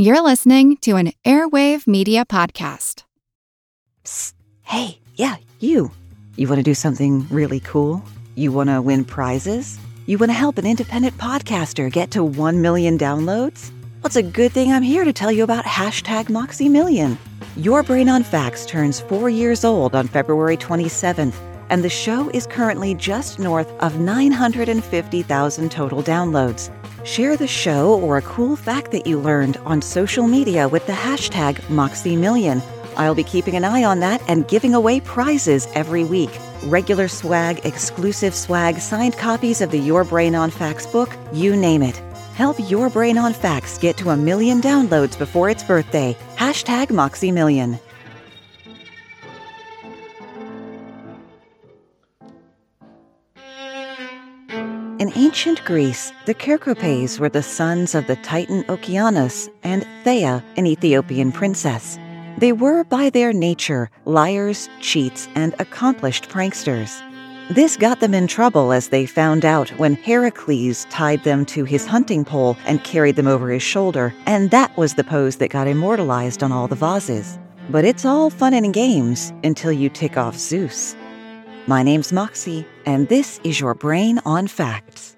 You're listening to an Airwave Media Podcast. Psst. Hey, yeah, you. You want to do something really cool? You want to win prizes? You want to help an independent podcaster get to 1 million downloads? Well, it's a good thing I'm here to tell you about hashtag Moxie Million. Your Brain on Facts turns four years old on February 27th, and the show is currently just north of 950,000 total downloads. Share the show or a cool fact that you learned on social media with the hashtag MoxieMillion. I'll be keeping an eye on that and giving away prizes every week. Regular swag, exclusive swag, signed copies of the Your Brain on Facts book, you name it. Help Your Brain on Facts get to a million downloads before its birthday. Hashtag MoxieMillion. In ancient Greece, the Cercopes were the sons of the Titan Okeanos and Thea, an Ethiopian princess. They were, by their nature, liars, cheats, and accomplished pranksters. This got them in trouble as they found out when Heracles tied them to his hunting pole and carried them over his shoulder, and that was the pose that got immortalized on all the vases. But it's all fun and games until you tick off Zeus. My name's Moxie, and this is your Brain on Facts.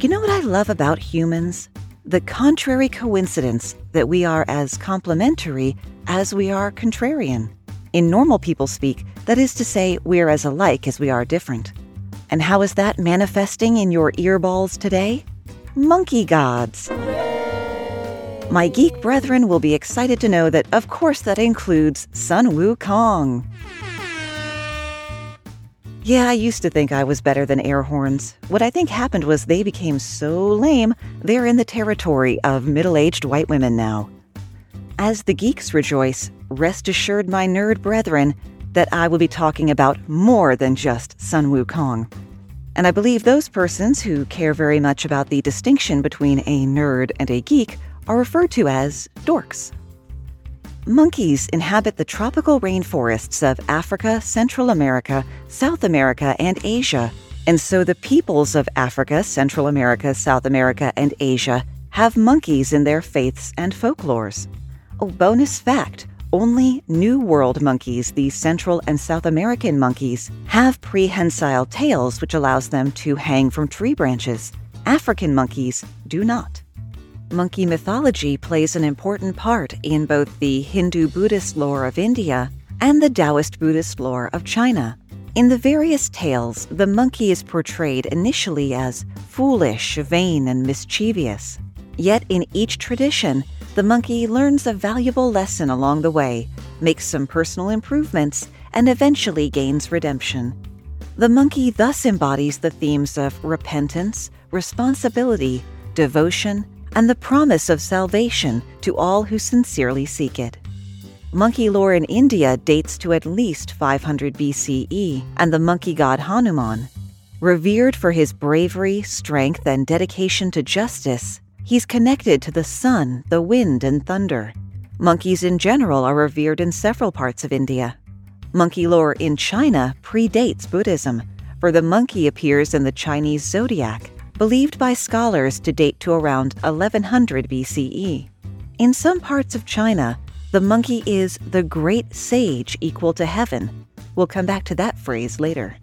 You know what I love about humans? The contrary coincidence that we are as complementary as we are contrarian. In normal people speak, that is to say, we're as alike as we are different. And how is that manifesting in your earballs today? Monkey gods. My geek brethren will be excited to know that, of course, that includes Sun Wukong. Yeah, I used to think I was better than air horns. What I think happened was they became so lame, they're in the territory of middle aged white women now. As the geeks rejoice, rest assured, my nerd brethren, that I will be talking about more than just Sun Wukong. And I believe those persons who care very much about the distinction between a nerd and a geek are referred to as dorks. Monkeys inhabit the tropical rainforests of Africa, Central America, South America, and Asia. And so the peoples of Africa, Central America, South America, and Asia have monkeys in their faiths and folklores. Oh, bonus fact only New World monkeys, the Central and South American monkeys, have prehensile tails, which allows them to hang from tree branches. African monkeys do not monkey mythology plays an important part in both the Hindu Buddhist lore of India and the Taoist Buddhist lore of China. In the various tales, the monkey is portrayed initially as foolish, vain, and mischievous. Yet in each tradition, the monkey learns a valuable lesson along the way, makes some personal improvements, and eventually gains redemption. The monkey thus embodies the themes of repentance, responsibility, devotion, and the promise of salvation to all who sincerely seek it. Monkey lore in India dates to at least 500 BCE and the monkey god Hanuman. Revered for his bravery, strength, and dedication to justice, he's connected to the sun, the wind, and thunder. Monkeys in general are revered in several parts of India. Monkey lore in China predates Buddhism, for the monkey appears in the Chinese zodiac believed by scholars to date to around 1100 BCE. In some parts of China, the monkey is the great sage equal to heaven. We'll come back to that phrase later.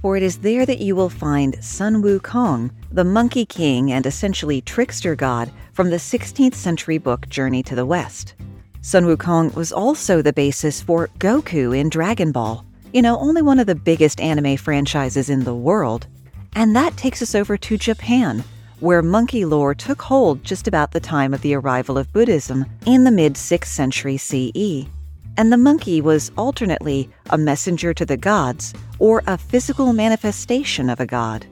For it is there that you will find Sun Wukong, the monkey king and essentially trickster god from the 16th century book Journey to the West. Sun Wukong was also the basis for Goku in Dragon Ball, you know, only one of the biggest anime franchises in the world, and that takes us over to Japan, where monkey lore took hold just about the time of the arrival of Buddhism in the mid 6th century CE. And the monkey was alternately a messenger to the gods or a physical manifestation of a god.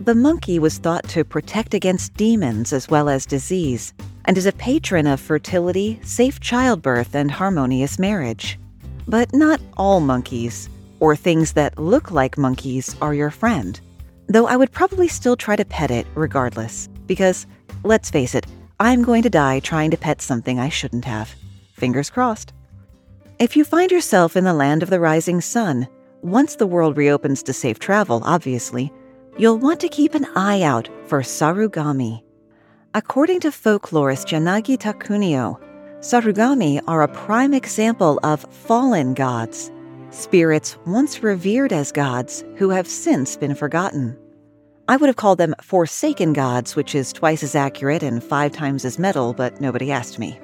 The monkey was thought to protect against demons as well as disease, and is a patron of fertility, safe childbirth, and harmonious marriage. But not all monkeys, or things that look like monkeys, are your friend. Though I would probably still try to pet it regardless, because, let's face it, I'm going to die trying to pet something I shouldn't have. Fingers crossed. If you find yourself in the land of the rising sun, once the world reopens to safe travel, obviously, you'll want to keep an eye out for Sarugami. According to folklorist Yanagita Kunio, Sarugami are a prime example of fallen gods, spirits once revered as gods who have since been forgotten. I would have called them forsaken gods, which is twice as accurate and five times as metal, but nobody asked me.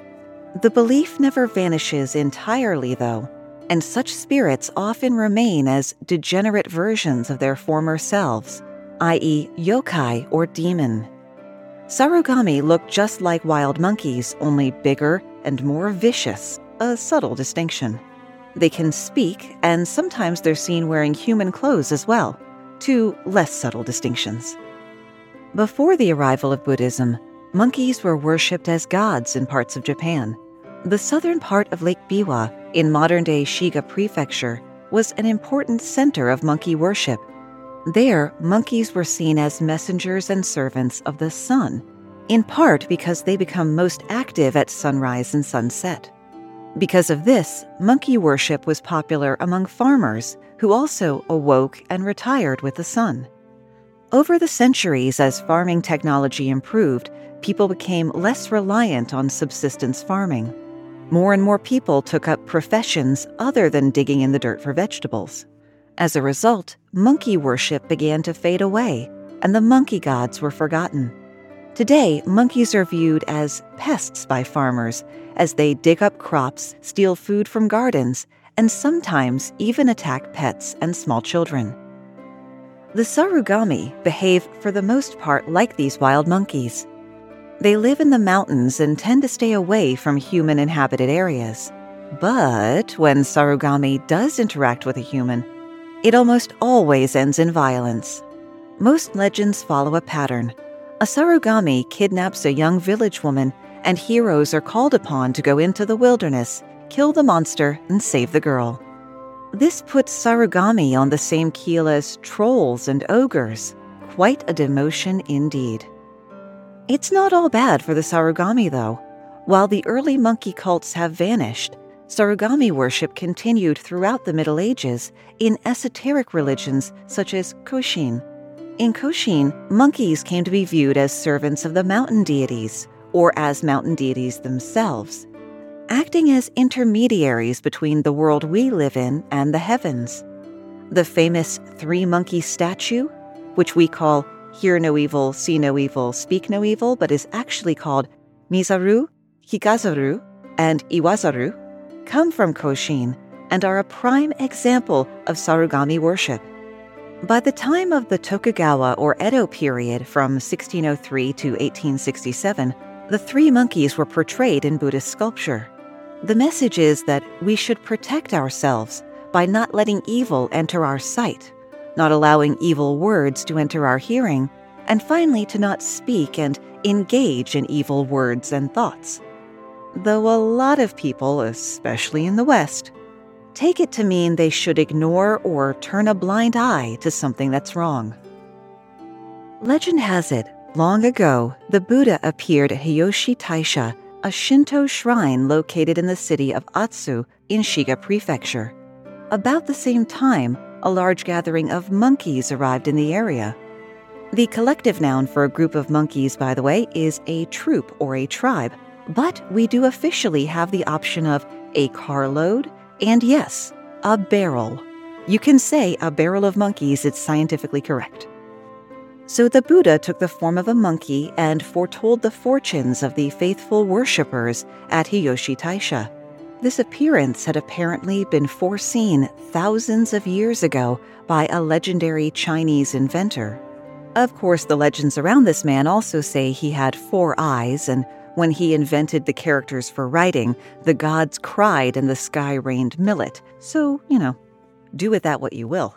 The belief never vanishes entirely, though, and such spirits often remain as degenerate versions of their former selves, i.e., yokai or demon. Sarugami look just like wild monkeys, only bigger and more vicious, a subtle distinction. They can speak, and sometimes they're seen wearing human clothes as well two less subtle distinctions. Before the arrival of Buddhism, monkeys were worshipped as gods in parts of Japan. The southern part of Lake Biwa, in modern day Shiga Prefecture, was an important center of monkey worship. There, monkeys were seen as messengers and servants of the sun, in part because they become most active at sunrise and sunset. Because of this, monkey worship was popular among farmers who also awoke and retired with the sun. Over the centuries, as farming technology improved, people became less reliant on subsistence farming. More and more people took up professions other than digging in the dirt for vegetables. As a result, monkey worship began to fade away, and the monkey gods were forgotten. Today, monkeys are viewed as pests by farmers as they dig up crops, steal food from gardens, and sometimes even attack pets and small children. The Sarugami behave for the most part like these wild monkeys. They live in the mountains and tend to stay away from human inhabited areas. But when Sarugami does interact with a human, it almost always ends in violence. Most legends follow a pattern. A Sarugami kidnaps a young village woman, and heroes are called upon to go into the wilderness kill the monster, and save the girl. This puts Sarugami on the same keel as trolls and ogres. Quite a demotion indeed. It's not all bad for the Sarugami, though. While the early monkey cults have vanished, Sarugami worship continued throughout the Middle Ages in esoteric religions such as Koshin. In Koshin, monkeys came to be viewed as servants of the mountain deities, or as mountain deities themselves acting as intermediaries between the world we live in and the heavens. The famous three monkey statue, which we call Hear No Evil, See No Evil, Speak No Evil, but is actually called Mizaru, Kikazaru, and Iwazaru, come from Koshin and are a prime example of Sarugami worship. By the time of the Tokugawa or Edo period from 1603 to 1867, the three monkeys were portrayed in Buddhist sculpture. The message is that we should protect ourselves by not letting evil enter our sight, not allowing evil words to enter our hearing, and finally to not speak and engage in evil words and thoughts. Though a lot of people, especially in the West, take it to mean they should ignore or turn a blind eye to something that's wrong. Legend has it, long ago, the Buddha appeared at Hiyoshi Taisha a Shinto shrine located in the city of Otsu in Shiga Prefecture. About the same time, a large gathering of monkeys arrived in the area. The collective noun for a group of monkeys, by the way, is a troop or a tribe, but we do officially have the option of a carload and, yes, a barrel. You can say a barrel of monkeys, it's scientifically correct. So the Buddha took the form of a monkey and foretold the fortunes of the faithful worshippers at Hiyoshi Taisha. This appearance had apparently been foreseen thousands of years ago by a legendary Chinese inventor. Of course, the legends around this man also say he had four eyes, and when he invented the characters for writing, the gods cried and the sky rained millet. So, you know, do with that what you will.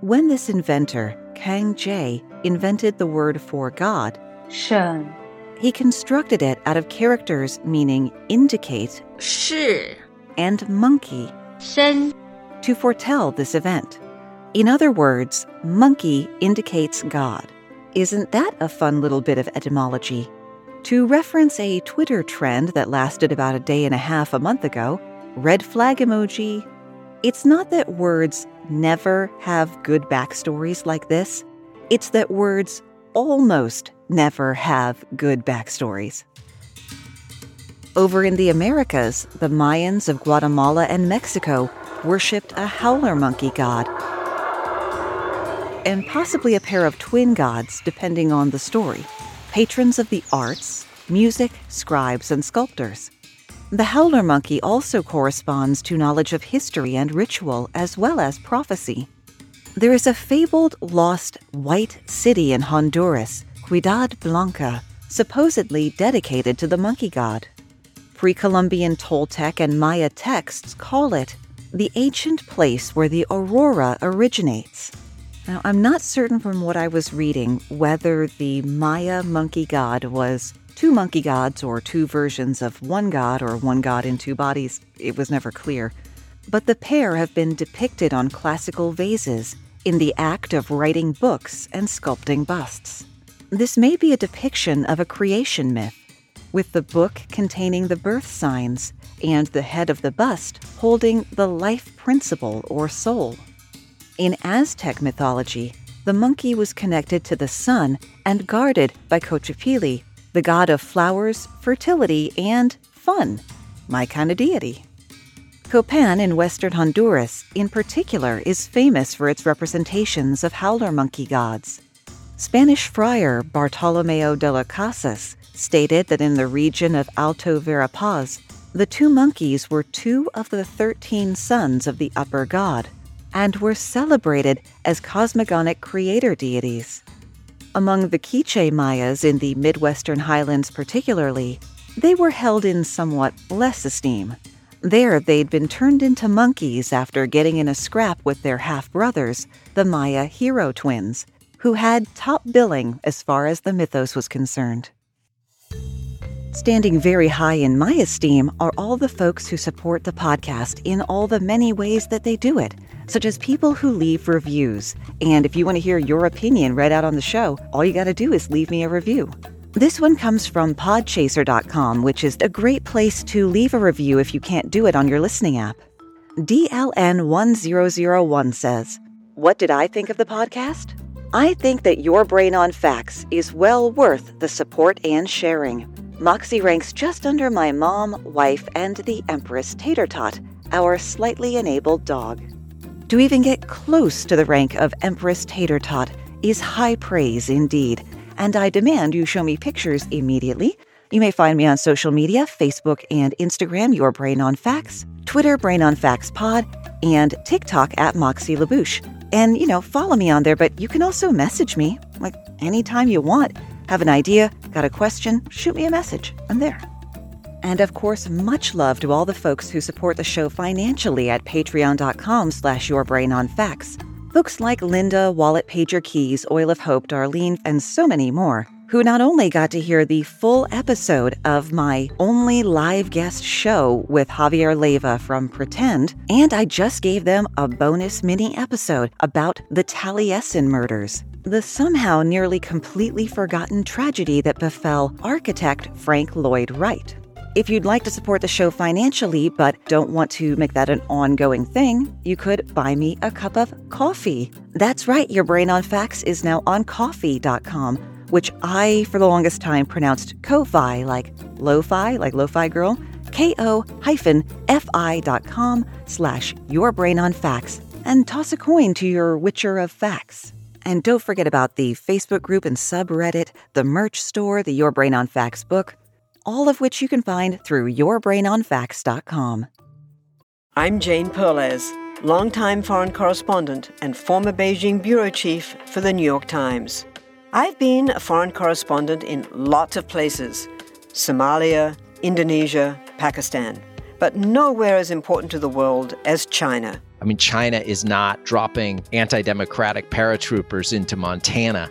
When this inventor, Kang Jie, invented the word for God. 神 He constructed it out of characters meaning indicate 是 and monkey 生 to foretell this event. In other words, monkey indicates God. Isn't that a fun little bit of etymology? To reference a Twitter trend that lasted about a day and a half a month ago, red flag emoji. It's not that words never have good backstories like this, it's that words almost never have good backstories. Over in the Americas, the Mayans of Guatemala and Mexico worshipped a howler monkey god, and possibly a pair of twin gods, depending on the story, patrons of the arts, music, scribes, and sculptors. The howler monkey also corresponds to knowledge of history and ritual as well as prophecy. There is a fabled lost white city in Honduras, Ciudad Blanca, supposedly dedicated to the monkey god. Pre Columbian Toltec and Maya texts call it the ancient place where the aurora originates. Now, I'm not certain from what I was reading whether the Maya monkey god was two monkey gods or two versions of one god or one god in two bodies. It was never clear. But the pair have been depicted on classical vases in the act of writing books and sculpting busts. This may be a depiction of a creation myth, with the book containing the birth signs and the head of the bust holding the life principle or soul. In Aztec mythology, the monkey was connected to the sun and guarded by Xochipilli, the god of flowers, fertility, and fun, my kind of deity. Copan in western Honduras, in particular, is famous for its representations of howler monkey gods. Spanish friar Bartolomeo de las Casas stated that in the region of Alto Verapaz, the two monkeys were two of the 13 sons of the upper god and were celebrated as cosmogonic creator deities. Among the Quiche Mayas in the Midwestern highlands, particularly, they were held in somewhat less esteem. There, they'd been turned into monkeys after getting in a scrap with their half brothers, the Maya hero twins, who had top billing as far as the mythos was concerned. Standing very high in my esteem are all the folks who support the podcast in all the many ways that they do it, such as people who leave reviews. And if you want to hear your opinion read out on the show, all you got to do is leave me a review. This one comes from podchaser.com, which is a great place to leave a review if you can't do it on your listening app. DLN1001 says, What did I think of the podcast? I think that Your Brain on Facts is well worth the support and sharing. Moxie ranks just under my mom, wife, and the Empress Tater Tot, our slightly enabled dog. To even get close to the rank of Empress Tater Tot is high praise indeed, and I demand you show me pictures immediately. You may find me on social media Facebook and Instagram, Your Brain on Facts, Twitter, Brain on Facts Pod, and TikTok at Moxie LaBouche. And, you know, follow me on there, but you can also message me, like anytime you want. Have an idea, got a question, shoot me a message. I'm there. And of course, much love to all the folks who support the show financially at patreon.com slash yourbrainonfacts. Folks like Linda, Wallet Pager Keys, Oil of Hope, Darlene, and so many more, who not only got to hear the full episode of my only live guest show with Javier Leiva from Pretend, and I just gave them a bonus mini episode about the Taliesin murders the somehow nearly completely forgotten tragedy that befell architect Frank Lloyd Wright. If you'd like to support the show financially but don't want to make that an ongoing thing, you could buy me a cup of coffee. That's right, your brain on facts is now on coffee.com, which I, for the longest time, pronounced ko-fi like lo-fi, like lo-fi girl, ko-fi.com slash your brain on facts, and toss a coin to your witcher of facts. And don't forget about the Facebook group and subreddit, the merch store, the Your Brain on Facts book, all of which you can find through yourbrainonfacts.com. I'm Jane Perlez, longtime foreign correspondent and former Beijing bureau chief for the New York Times. I've been a foreign correspondent in lots of places Somalia, Indonesia, Pakistan, but nowhere as important to the world as China. I mean, China is not dropping anti democratic paratroopers into Montana.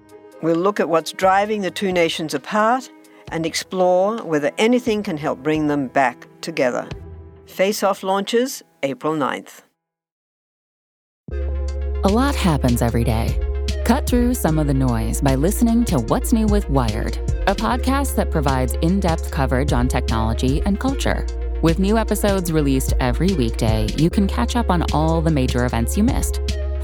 We'll look at what's driving the two nations apart and explore whether anything can help bring them back together. Face Off launches April 9th. A lot happens every day. Cut through some of the noise by listening to What's New with Wired, a podcast that provides in depth coverage on technology and culture. With new episodes released every weekday, you can catch up on all the major events you missed.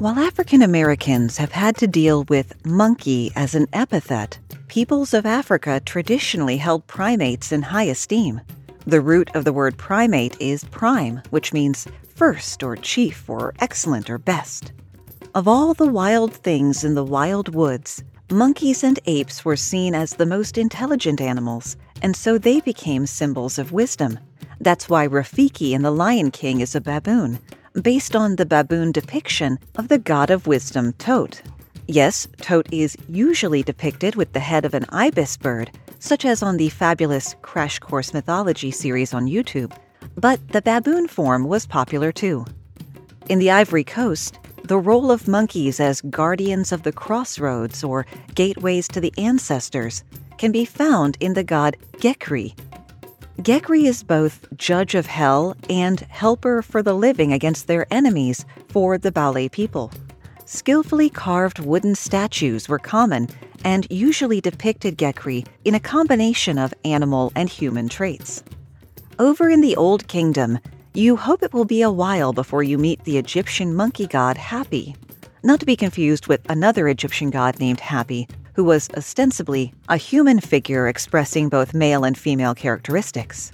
While African Americans have had to deal with monkey as an epithet, peoples of Africa traditionally held primates in high esteem. The root of the word primate is prime, which means first or chief or excellent or best. Of all the wild things in the wild woods, monkeys and apes were seen as the most intelligent animals, and so they became symbols of wisdom. That's why Rafiki in The Lion King is a baboon, based on the baboon depiction of the god of wisdom, Thoth. Yes, Thoth is usually depicted with the head of an ibis bird, such as on the fabulous Crash Course Mythology series on YouTube, but the baboon form was popular too. In the Ivory Coast, the role of monkeys as guardians of the crossroads or gateways to the ancestors can be found in the god Gbekre. Gbekre is both judge of hell and helper for the living against their enemies for the Baule people. Skillfully carved wooden statues were common and usually depicted Gbekre in a combination of animal and human traits. Over in the Old Kingdom, you hope it will be a while before you meet the Egyptian monkey god Hapi. not to be confused with another Egyptian god named Hapi, who was ostensibly a human figure expressing both male and female characteristics.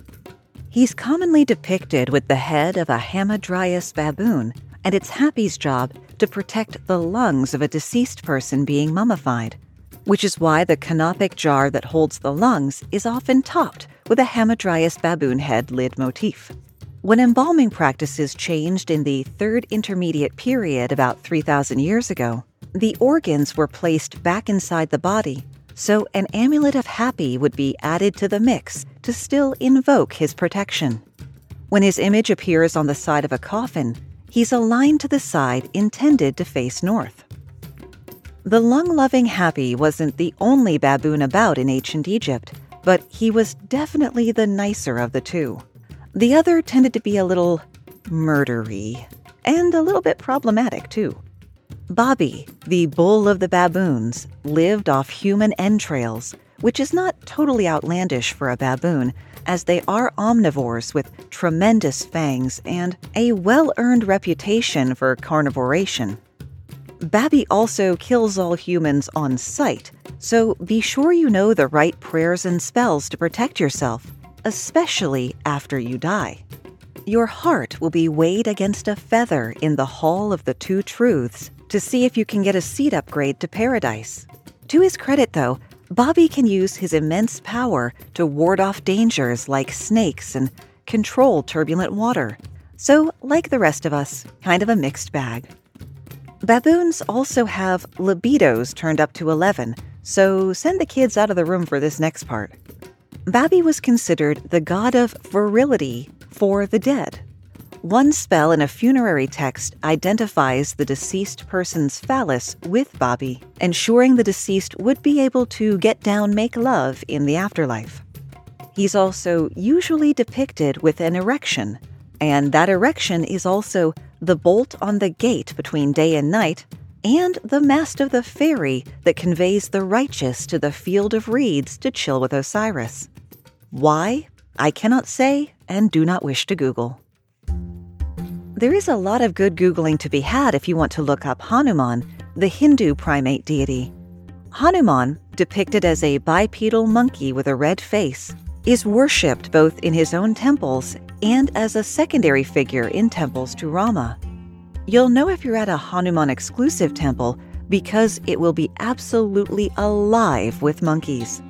He's commonly depicted with the head of a Hamadryas baboon, and it's Hapi's job to protect the lungs of a deceased person being mummified, which is why the canopic jar that holds the lungs is often topped with a Hamadryas baboon head lid motif. When embalming practices changed in the Third Intermediate Period about 3,000 years ago, the organs were placed back inside the body, so an amulet of Hapi would be added to the mix to still invoke his protection. When his image appears on the side of a coffin, he's aligned to the side intended to face north. The lung loving Hapi wasn't the only baboon about in ancient Egypt, but he was definitely the nicer of the two. The other tended to be a little murdery, and a little bit problematic too. Babi, the bull of the baboons, lived off human entrails, which is not totally outlandish for a baboon, as they are omnivores with tremendous fangs and a well earned reputation for carnivoration. Babi also kills all humans on sight, so be sure you know the right prayers and spells to protect yourself, especially after you die. Your heart will be weighed against a feather in the Hall of the Two Truths to see if you can get a seat upgrade to paradise. To his credit, though, Babi can use his immense power to ward off dangers like snakes and control turbulent water. So, like the rest of us, kind of a mixed bag. Baboons also have libidos turned up to 11, so send the kids out of the room for this next part. Babi was considered the god of virility for the dead. One spell in a funerary text identifies the deceased person's phallus with Babi, ensuring the deceased would be able to get down, make love in the afterlife. He's also usually depicted with an erection, and that erection is also the bolt on the gate between day and night and the mast of the ferry that conveys the righteous to the field of reeds to chill with Osiris. Why? I cannot say and do not wish to Google. There is a lot of good Googling to be had if you want to look up Hanuman, the Hindu primate deity. Hanuman, depicted as a bipedal monkey with a red face, is worshipped both in his own temples and as a secondary figure in temples to Rama. You'll know if you're at a Hanuman exclusive temple because it will be absolutely alive with monkeys.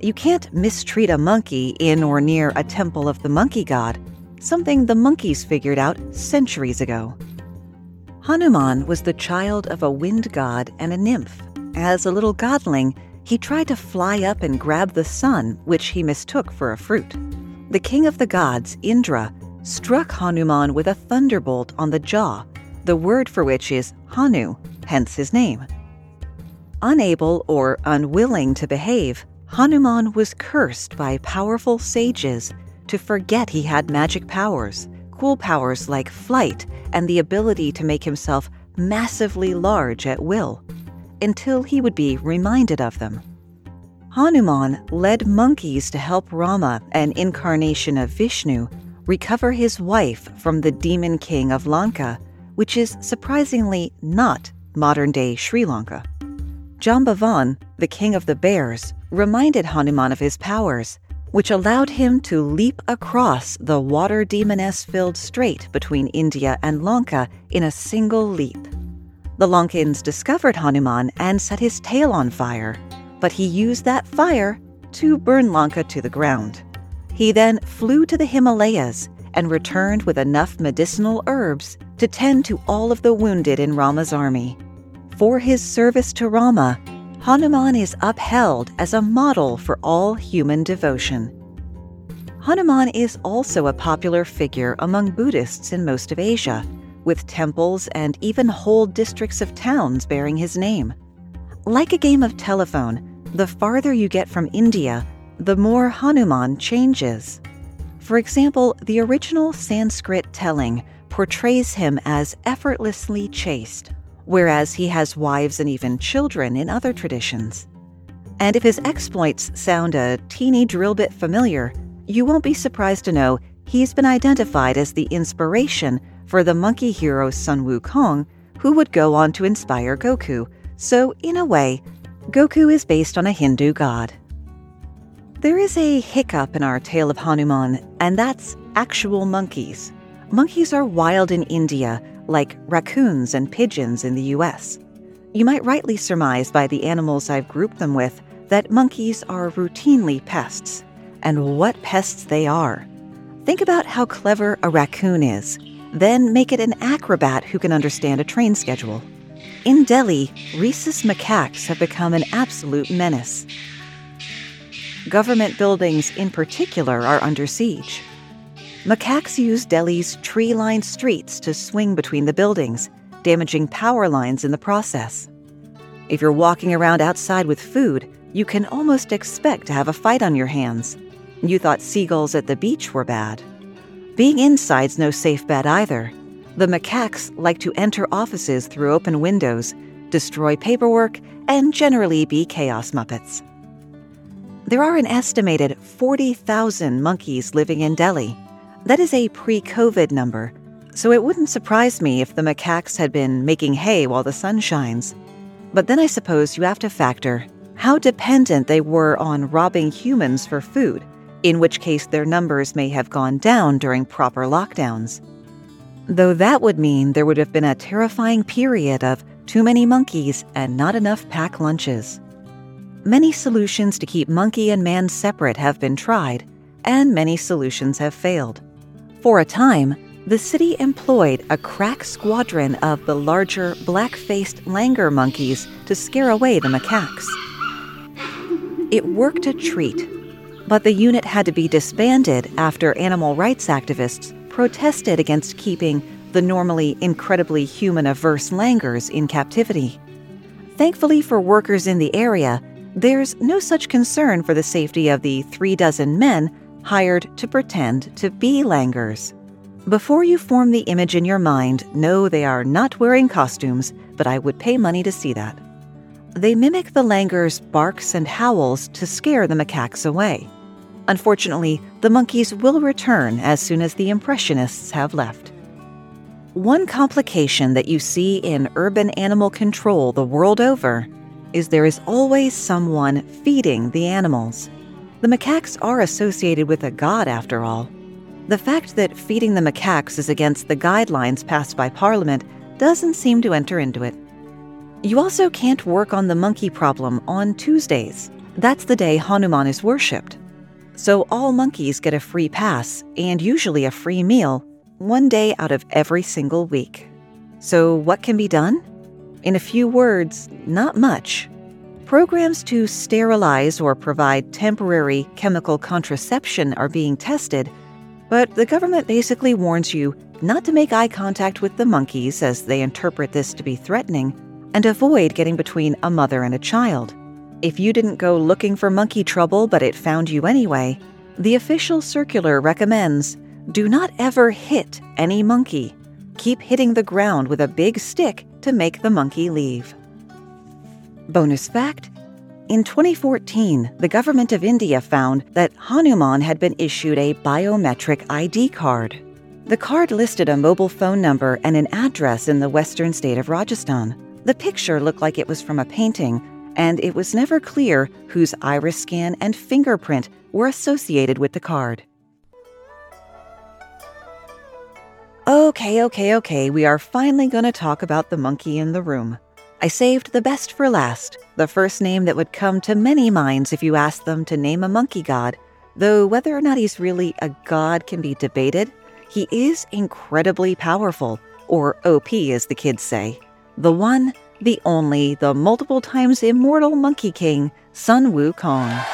You can't mistreat a monkey in or near a temple of the monkey god, something the monkeys figured out centuries ago. Hanuman was the child of a wind god and a nymph. As a little godling, he tried to fly up and grab the sun, which he mistook for a fruit. The king of the gods, Indra, struck Hanuman with a thunderbolt on the jaw, the word for which is Hanu, hence his name. Unable or unwilling to behave, Hanuman was cursed by powerful sages to forget he had magic powers, cool powers like flight and the ability to make himself massively large at will, until he would be reminded of them. Hanuman led monkeys to help Rama, an incarnation of Vishnu, recover his wife from the demon king of Lanka, which is surprisingly not modern day Sri Lanka. Jambavan, the king of the bears, reminded Hanuman of his powers, which allowed him to leap across the water demoness filled strait between India and Lanka in a single leap. The Lankans discovered Hanuman and set his tail on fire, but he used that fire to burn Lanka to the ground. He then flew to the Himalayas and returned with enough medicinal herbs to tend to all of the wounded in Rama's army. For his service to Rama, Hanuman is upheld as a model for all human devotion. Hanuman is also a popular figure among Buddhists in most of Asia, with temples and even whole districts of towns bearing his name. Like a game of telephone, the farther you get from India, the more Hanuman changes. For example, the original Sanskrit telling portrays him as effortlessly chaste, whereas he has wives and even children in other traditions. And if his exploits sound a teeny drill bit familiar, you won't be surprised to know he's been identified as the inspiration for the monkey hero Sun Wukong, who would go on to inspire Goku. So, in a way, Goku is based on a Hindu god. There is a hiccup in our tale of Hanuman, and that's actual monkeys. Monkeys are wild in India, like raccoons and pigeons in the US. You might rightly surmise by the animals I've grouped them with that monkeys are routinely pests, and what pests they are. Think about how clever a raccoon is, then make it an acrobat who can understand a train schedule. In Delhi, rhesus macaques have become an absolute menace. Government buildings, in particular, are under siege. Macaques use Delhi's tree lined streets to swing between the buildings, damaging power lines in the process. If you're walking around outside with food, you can almost expect to have a fight on your hands. You thought seagulls at the beach were bad. Being inside's no safe bet either. The macaques like to enter offices through open windows, destroy paperwork, and generally be chaos muppets. There are an estimated 40,000 monkeys living in Delhi. That is a pre COVID number, so it wouldn't surprise me if the macaques had been making hay while the sun shines. But then I suppose you have to factor how dependent they were on robbing humans for food, in which case their numbers may have gone down during proper lockdowns. Though that would mean there would have been a terrifying period of too many monkeys and not enough pack lunches. Many solutions to keep monkey and man separate have been tried, and many solutions have failed. For a time, the city employed a crack squadron of the larger black faced langur monkeys to scare away the macaques. It worked a treat, but the unit had to be disbanded after animal rights activists protested against keeping the normally incredibly human averse langurs in captivity. Thankfully for workers in the area, there's no such concern for the safety of the three dozen men hired to pretend to be langurs. Before you form the image in your mind, know they are not wearing costumes, but I would pay money to see that. They mimic the langur's barks and howls to scare the macaques away. Unfortunately, the monkeys will return as soon as the Impressionists have left. One complication that you see in urban animal control the world over is there is always someone feeding the animals. The macaques are associated with a god, after all. The fact that feeding the macaques is against the guidelines passed by Parliament doesn't seem to enter into it. You also can't work on the monkey problem on Tuesdays. That's the day Hanuman is worshipped. So all monkeys get a free pass and usually a free meal one day out of every single week. So, what can be done? In a few words, not much. Programs to sterilize or provide temporary chemical contraception are being tested but the government basically warns you not to make eye contact with the monkeys as they interpret this to be threatening, and avoid getting between a mother and a child. If you didn't go looking for monkey trouble but it found you anyway, the official circular recommends do not ever hit any monkey. Keep hitting the ground with a big stick to make the monkey leave. Bonus fact in 2014, the government of India found that Hanuman had been issued a biometric ID card. The card listed a mobile phone number and an address in the western state of Rajasthan. The picture looked like it was from a painting, and it was never clear whose iris scan and fingerprint were associated with the card. Okay, okay, okay, we are finally going to talk about the monkey in the room. I saved the best for last, the first name that would come to many minds if you asked them to name a monkey god, though whether or not he's really a god can be debated. He is incredibly powerful, or OP as the kids say. The one, the only, the multiple times immortal Monkey King, Sun Wukong.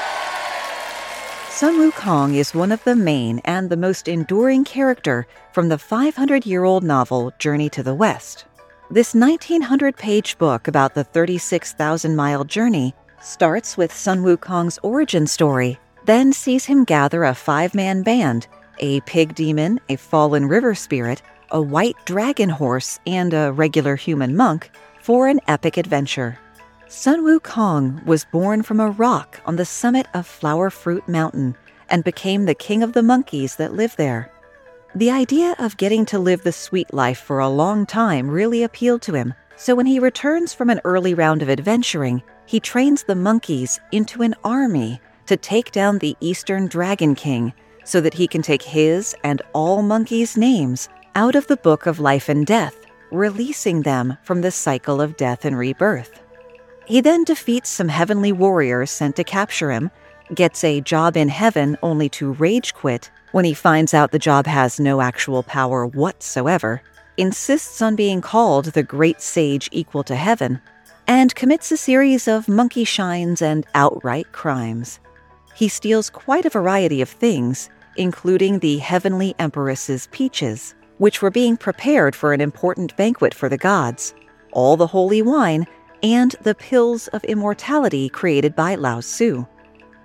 Sun Wukong is one of the main and the most enduring character from the 500 year old novel Journey to the West. This 1900 page book about the 36,000 mile journey starts with Sun Wukong's origin story, then sees him gather a five man band a pig demon, a fallen river spirit, a white dragon horse, and a regular human monk for an epic adventure. Sun Wukong was born from a rock on the summit of Flower Fruit Mountain and became the king of the monkeys that live there. The idea of getting to live the sweet life for a long time really appealed to him, so when he returns from an early round of adventuring, he trains the monkeys into an army to take down the Eastern Dragon King so that he can take his and all monkeys' names out of the Book of Life and Death, releasing them from the cycle of death and rebirth. He then defeats some heavenly warriors sent to capture him, gets a job in heaven only to rage quit, when he finds out the job has no actual power whatsoever, insists on being called the great sage equal to heaven, and commits a series of monkey shines and outright crimes. He steals quite a variety of things, including the heavenly empress's peaches, which were being prepared for an important banquet for the gods, all the holy wine, and the pills of immortality created by Lao Tzu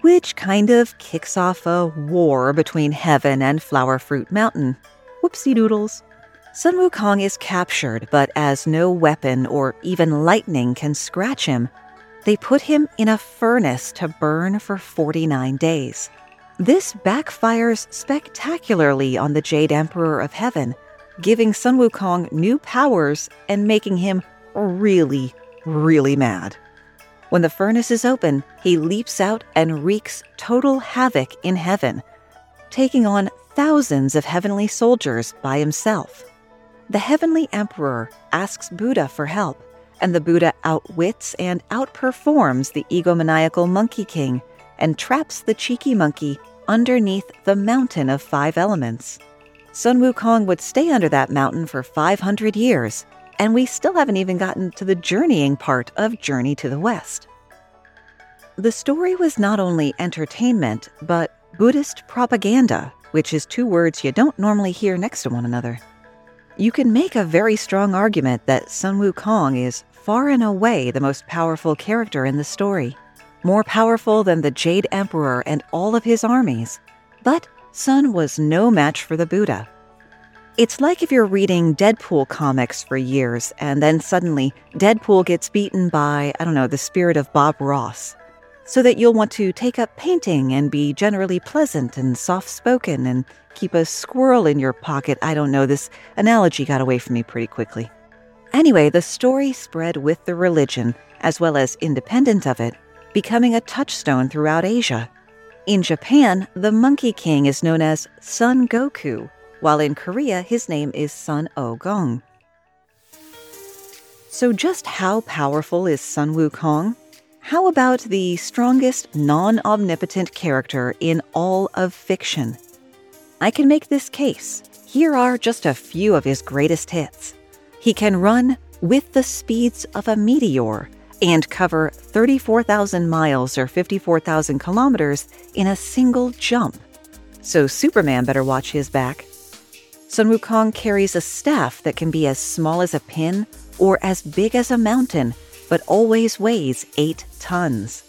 which kind of kicks off a war between heaven and Flower Fruit Mountain. Whoopsie doodles. Sun Wukong is captured, but as no weapon or even lightning can scratch him, they put him in a furnace to burn for 49 days. This backfires spectacularly on the Jade Emperor of Heaven, giving Sun Wukong new powers and making him really, really mad. When the furnace is open, he leaps out and wreaks total havoc in heaven, taking on thousands of heavenly soldiers by himself. The heavenly emperor asks Buddha for help, and the Buddha outwits and outperforms the egomaniacal Monkey King and traps the cheeky monkey underneath the mountain of five elements. Sun Wukong would stay under that mountain for 500 years and we still haven't even gotten to the journeying part of Journey to the West. The story was not only entertainment, but Buddhist propaganda, which is two words you don't normally hear next to one another. You can make a very strong argument that Sun Wukong is far and away the most powerful character in the story, more powerful than the Jade Emperor and all of his armies. But Sun was no match for the Buddha. It's like if you're reading Deadpool comics for years and then suddenly Deadpool gets beaten by, I don't know, the spirit of Bob Ross. So that you'll want to take up painting and be generally pleasant and soft spoken and keep a squirrel in your pocket. I don't know, this analogy got away from me pretty quickly. Anyway, the story spread with the religion, as well as independent of it, becoming a touchstone throughout Asia. In Japan, the Monkey King is known as Son Goku while in Korea his name is Sun Ogong. So, just how powerful is Sun Wukong? How about the strongest non omnipotent character in all of fiction? I can make this case. Here are just a few of his greatest hits. He can run with the speeds of a meteor and cover 34,000 miles or 54,000 kilometers in a single jump. So Superman better watch his back. Sun Wukong carries a staff that can be as small as a pin or as big as a mountain, but always weighs 8 tons.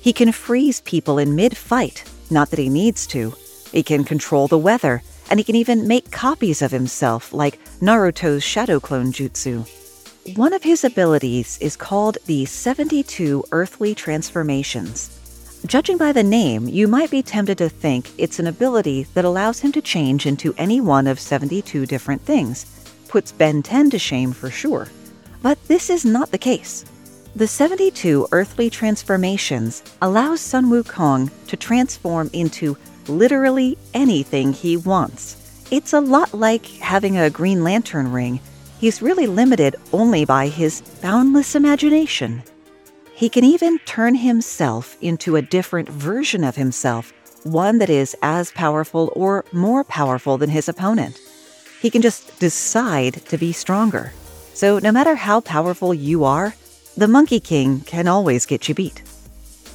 He can freeze people in mid fight, not that he needs to. He can control the weather, and he can even make copies of himself, like Naruto's Shadow Clone Jutsu. One of his abilities is called the 72 Earthly Transformations. Judging by the name, you might be tempted to think it's an ability that allows him to change into any one of 72 different things. Puts Ben 10 to shame for sure. But this is not the case. The 72 earthly transformations allows Sun Wukong to transform into literally anything he wants. It's a lot like having a Green Lantern ring. He's really limited only by his boundless imagination. He can even turn himself into a different version of himself, one that is as powerful or more powerful than his opponent. He can just decide to be stronger. So, no matter how powerful you are, the Monkey King can always get you beat.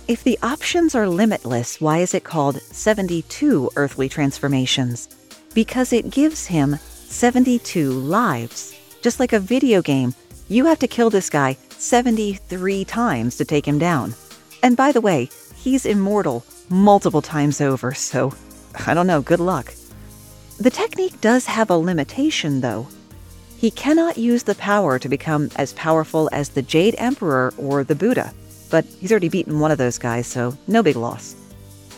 If the options are limitless, why is it called 72 earthly transformations? Because it gives him 72 lives. Just like a video game, you have to kill this guy 73 times to take him down. And by the way, he's immortal multiple times over, so I don't know, good luck. The technique does have a limitation, though. He cannot use the power to become as powerful as the Jade Emperor or the Buddha, but he's already beaten one of those guys, so no big loss.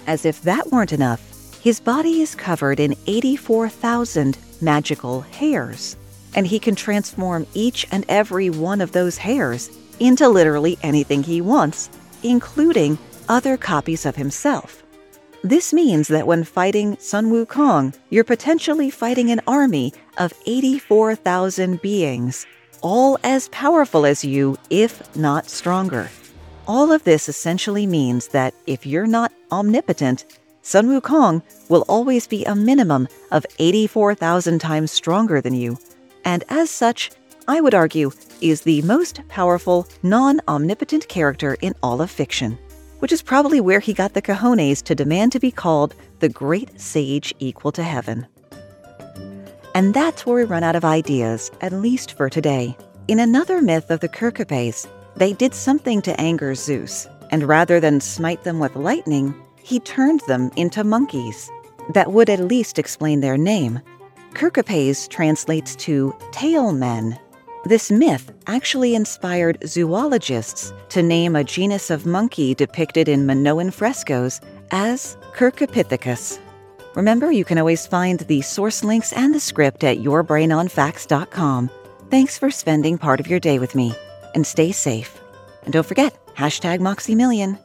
As if that weren't enough, his body is covered in 84,000 magical hairs and he can transform each and every one of those hairs into literally anything he wants, including other copies of himself. This means that when fighting Sun Wukong, you're potentially fighting an army of 84,000 beings, all as powerful as you, if not stronger. All of this essentially means that if you're not omnipotent, Sun Wukong will always be a minimum of 84,000 times stronger than you, and as such, I would argue, is the most powerful, non omnipotent character in all of fiction, which is probably where he got the cojones to demand to be called the Great Sage Equal to Heaven. And that's where we run out of ideas, at least for today. In another myth of the Kerkopes, they did something to anger Zeus, and rather than smite them with lightning, he turned them into monkeys. That would at least explain their name, Kerkopes translates to tail men. This myth actually inspired zoologists to name a genus of monkey depicted in Minoan frescoes as Cercopithecus. Remember, you can always find the source links and the script at yourbrainonfacts.com. Thanks for spending part of your day with me, and stay safe. And don't forget, hashtag MoxieMillion.